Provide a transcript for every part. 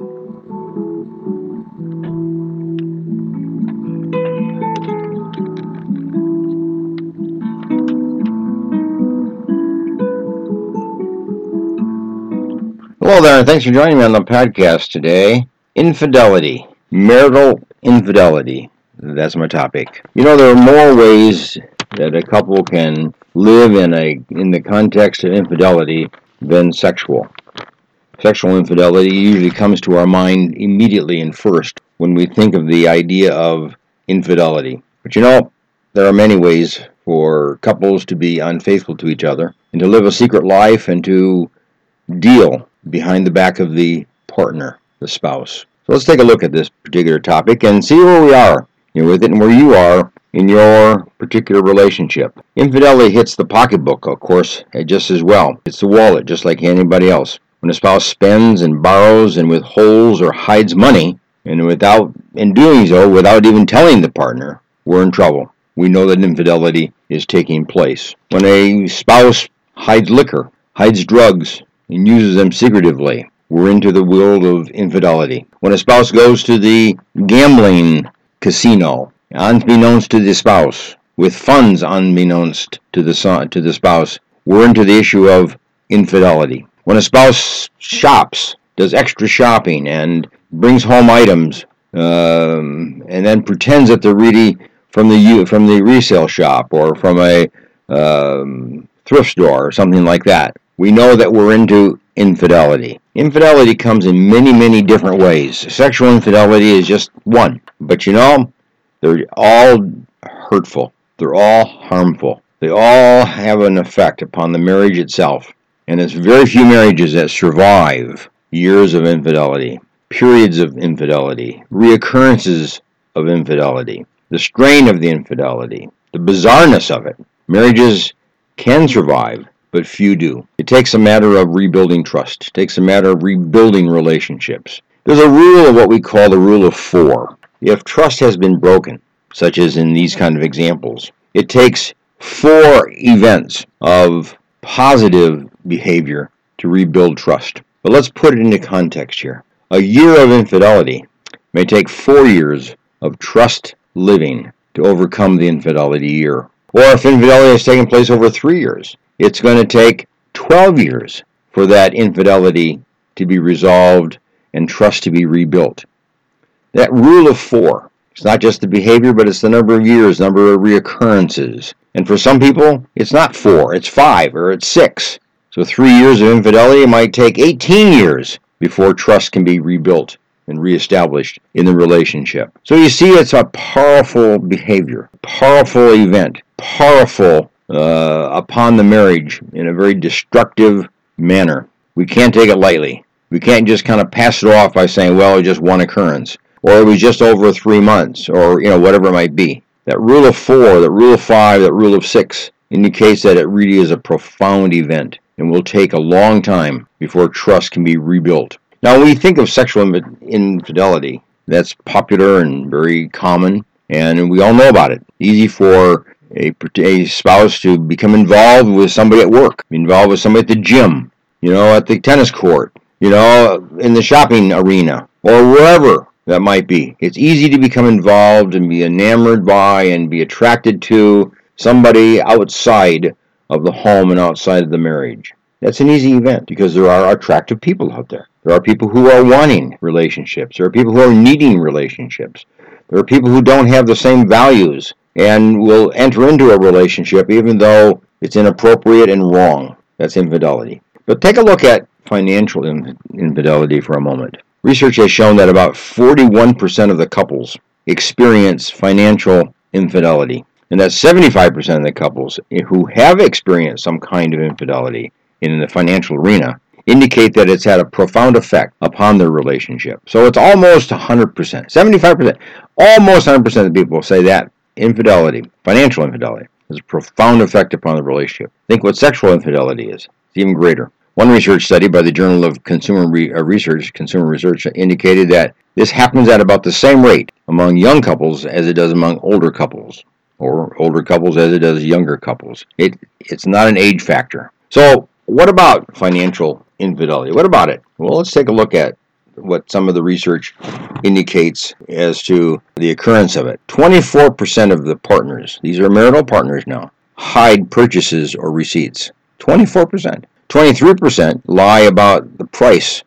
Hello there, and thanks for joining me on the podcast today. Infidelity, marital infidelity. That's my topic. You know, there are more ways that a couple can live in a in the context of infidelity than sexual. Sexual infidelity usually comes to our mind immediately and first when we think of the idea of infidelity. But you know, there are many ways for couples to be unfaithful to each other and to live a secret life and to deal behind the back of the partner, the spouse. So let's take a look at this particular topic and see where we are you know, with it and where you are in your particular relationship. Infidelity hits the pocketbook, of course, just as well. It's the wallet, just like anybody else. When a spouse spends and borrows and withholds or hides money, and without in doing so without even telling the partner, we're in trouble. We know that infidelity is taking place. When a spouse hides liquor, hides drugs, and uses them secretively. We're into the world of infidelity. When a spouse goes to the gambling casino, unbeknownst to the spouse, with funds unbeknownst to the son, to the spouse, we're into the issue of infidelity. When a spouse shops, does extra shopping, and brings home items, um, and then pretends that they're really from the from the resale shop or from a um, thrift store or something like that, we know that we're into infidelity. Infidelity comes in many, many different ways. Sexual infidelity is just one. But you know, they're all hurtful, they're all harmful, they all have an effect upon the marriage itself. And it's very few marriages that survive years of infidelity, periods of infidelity, reoccurrences of infidelity, the strain of the infidelity, the bizarreness of it. Marriages can survive but few do. It takes a matter of rebuilding trust. It takes a matter of rebuilding relationships. There's a rule of what we call the rule of four. If trust has been broken, such as in these kind of examples, it takes four events of positive behavior to rebuild trust. But let's put it into context here. A year of infidelity may take four years of trust living to overcome the infidelity year. Or if infidelity has taken place over three years, it's going to take 12 years for that infidelity to be resolved and trust to be rebuilt. That rule of four, it's not just the behavior, but it's the number of years, number of reoccurrences. And for some people, it's not four, it's five or it's six. So three years of infidelity might take 18 years before trust can be rebuilt and reestablished in the relationship. So you see, it's a powerful behavior, powerful event, powerful uh, upon the marriage in a very destructive manner. We can't take it lightly. We can't just kind of pass it off by saying, well, it's just one occurrence, or it was just over three months, or you know whatever it might be. That rule of four, that rule of five, that rule of six indicates that it really is a profound event and will take a long time before trust can be rebuilt. Now, when we think of sexual infidelity, that's popular and very common, and we all know about it. Easy for a, a spouse to become involved with somebody at work, involved with somebody at the gym, you know, at the tennis court, you know, in the shopping arena, or wherever that might be. It's easy to become involved and be enamored by and be attracted to somebody outside of the home and outside of the marriage. That's an easy event because there are attractive people out there. There are people who are wanting relationships. There are people who are needing relationships. There are people who don't have the same values and will enter into a relationship even though it's inappropriate and wrong. That's infidelity. But take a look at financial infidelity for a moment. Research has shown that about 41% of the couples experience financial infidelity, and that 75% of the couples who have experienced some kind of infidelity in the financial arena indicate that it's had a profound effect upon their relationship. So it's almost 100%, 75%, almost 100% of the people say that infidelity, financial infidelity, has a profound effect upon the relationship. Think what sexual infidelity is. It's even greater. One research study by the Journal of Consumer uh, Research, Consumer Research, indicated that this happens at about the same rate among young couples as it does among older couples, or older couples as it does younger couples. It, it's not an age factor. So, what about financial infidelity? What about it? Well, let's take a look at what some of the research indicates as to the occurrence of it. 24% of the partners, these are marital partners now, hide purchases or receipts. 24%. 23% lie about the price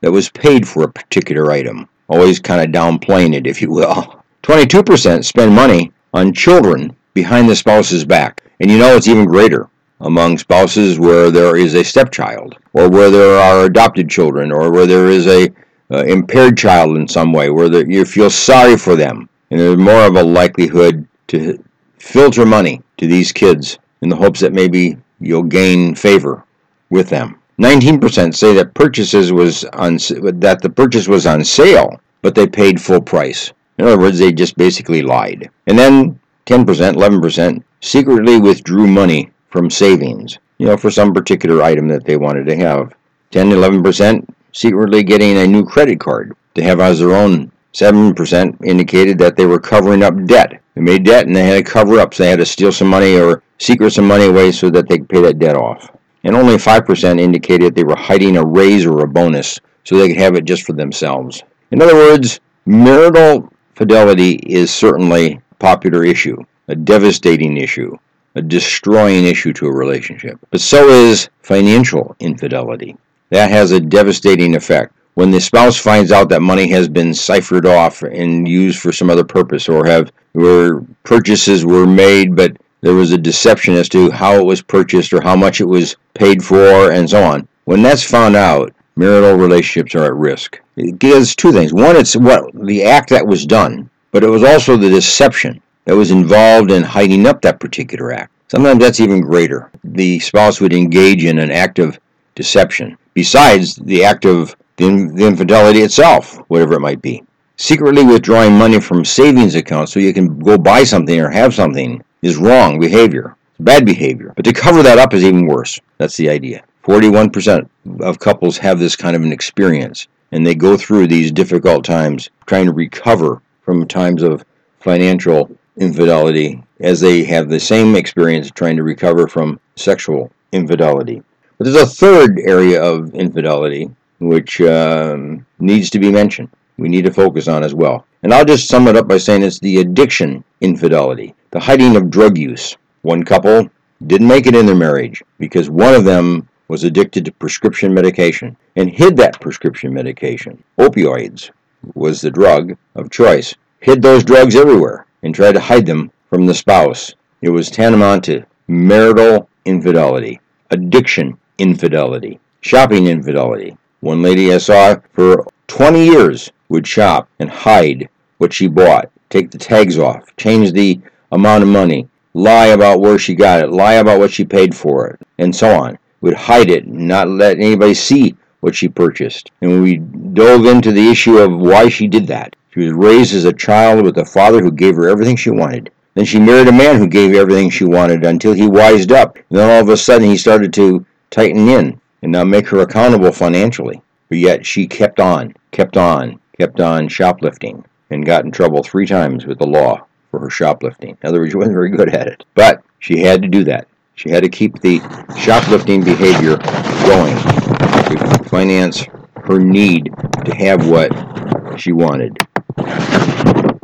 that was paid for a particular item, always kind of downplaying it, if you will. 22% spend money on children behind the spouse's back. And you know it's even greater among spouses where there is a stepchild, or where there are adopted children, or where there is a uh, impaired child in some way, where you feel sorry for them, and there's more of a likelihood to filter money to these kids in the hopes that maybe you'll gain favor with them. 19% say that purchases was on that the purchase was on sale, but they paid full price. In other words, they just basically lied. And then 10%, 11% secretly withdrew money from savings, you know, for some particular item that they wanted to have. 10 11% secretly getting a new credit card to have as their own. 7% indicated that they were covering up debt. They made debt and they had to cover up, so they had to steal some money or secret some money away so that they could pay that debt off. And only 5% indicated they were hiding a raise or a bonus so they could have it just for themselves. In other words, marital fidelity is certainly a popular issue, a devastating issue a destroying issue to a relationship. But so is financial infidelity. That has a devastating effect. When the spouse finds out that money has been ciphered off and used for some other purpose, or have where purchases were made, but there was a deception as to how it was purchased or how much it was paid for, and so on. When that's found out, marital relationships are at risk. It gives two things. One, it's what the act that was done, but it was also the deception that was involved in hiding up that particular act. Sometimes that's even greater. The spouse would engage in an act of deception, besides the act of the, infidelity itself, whatever it might be. Secretly withdrawing money from savings accounts so you can go buy something or have something is wrong behavior, bad behavior. But to cover that up is even worse. That's the idea. 41% of couples have this kind of an experience, and they go through these difficult times trying to recover from times of financial infidelity as they have the same experience trying to recover from sexual infidelity. But there's a third area of infidelity which um, needs to be mentioned. We need to focus on as well. And I'll just sum it up by saying it's the addiction infidelity, the hiding of drug use. One couple didn't make it in their marriage because one of them was addicted to prescription medication and hid that prescription medication. Opioids was the drug of choice. Hid those drugs everywhere and tried to hide them from the spouse. It was tantamount to marital infidelity, addiction infidelity, shopping infidelity. One lady I saw for 20 years would shop and hide what she bought, take the tags off, change the amount of money, lie about where she got it, lie about what she paid for it, and so on. We'd hide it, not let anybody see what she purchased. And we dove into the issue of why she did that. She was raised as a child with a father who gave her everything she wanted. Then she married a man who gave everything she wanted until he wised up. And then all of a sudden he started to tighten in and now make her accountable financially. But yet she kept on, kept on, kept on shoplifting and got in trouble three times with the law for her shoplifting. In other words, she wasn't very good at it. But she had to do that. She had to keep the shoplifting behavior going to finance her need to have what she wanted.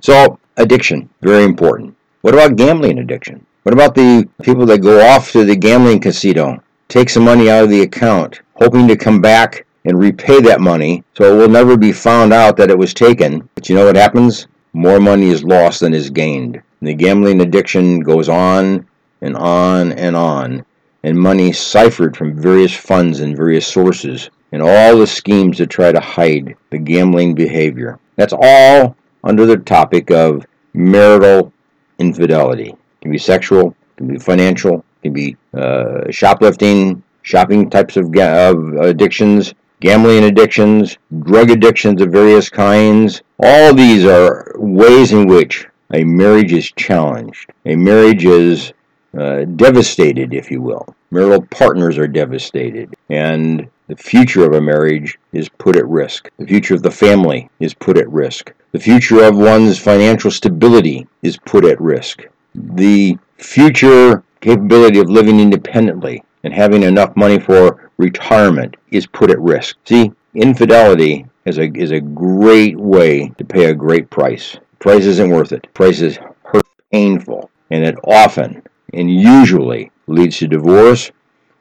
So, addiction, very important. What about gambling addiction? What about the people that go off to the gambling casino, take some money out of the account, hoping to come back and repay that money so it will never be found out that it was taken? But you know what happens? More money is lost than is gained. The gambling addiction goes on and on and on, and money ciphered from various funds and various sources, and all the schemes to try to hide the gambling behavior. That's all under the topic of marital infidelity. It can be sexual, it can be financial, it can be uh, shoplifting, shopping types of, ga- of addictions, gambling addictions, drug addictions of various kinds. All these are ways in which a marriage is challenged. A marriage is uh, devastated, if you will. Marital partners are devastated, and the future of a marriage is put at risk. The future of the family is put at risk. The future of one's financial stability is put at risk. The future capability of living independently and having enough money for retirement is put at risk. See, infidelity is a is a great way to pay a great price. Price isn't worth it. Price is hurt, painful, and it often and usually leads to divorce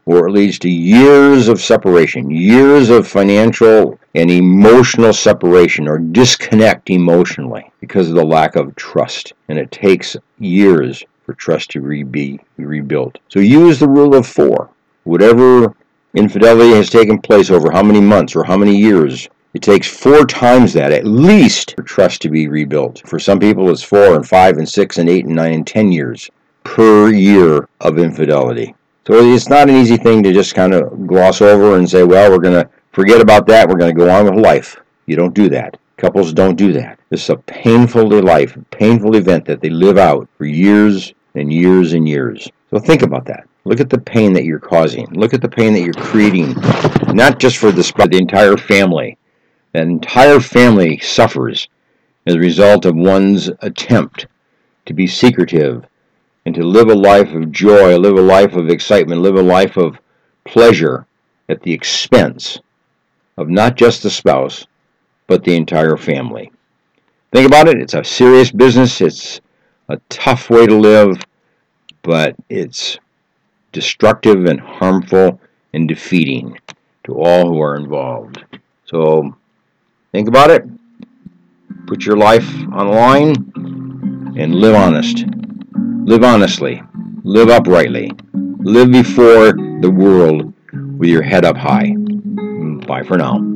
or it leads to years of separation, years of financial and emotional separation or disconnect emotionally because of the lack of trust. And it takes years for trust to be rebuilt. So use the rule of four. Whatever infidelity has taken place over how many months or how many years, it takes four times that at least for trust to be rebuilt. For some people, it's four and five and six and eight and nine and ten years per year of infidelity. So it's not an easy thing to just kind of gloss over and say, well, we're going to forget about that. We're going to go on with life. You don't do that. Couples don't do that. It's a painful life, a painful event that they live out for years and years and years. So think about that. Look at the pain that you're causing. Look at the pain that you're creating, not just for the, the entire family. That entire family suffers as a result of one's attempt to be secretive and to live a life of joy, live a life of excitement, live a life of pleasure at the expense of not just the spouse, but the entire family. Think about it, it's a serious business, it's a tough way to live, but it's destructive and harmful and defeating to all who are involved. So think about it, put your life on the line, and live honest. Live honestly. Live uprightly. Live before the world with your head up high. Bye for now.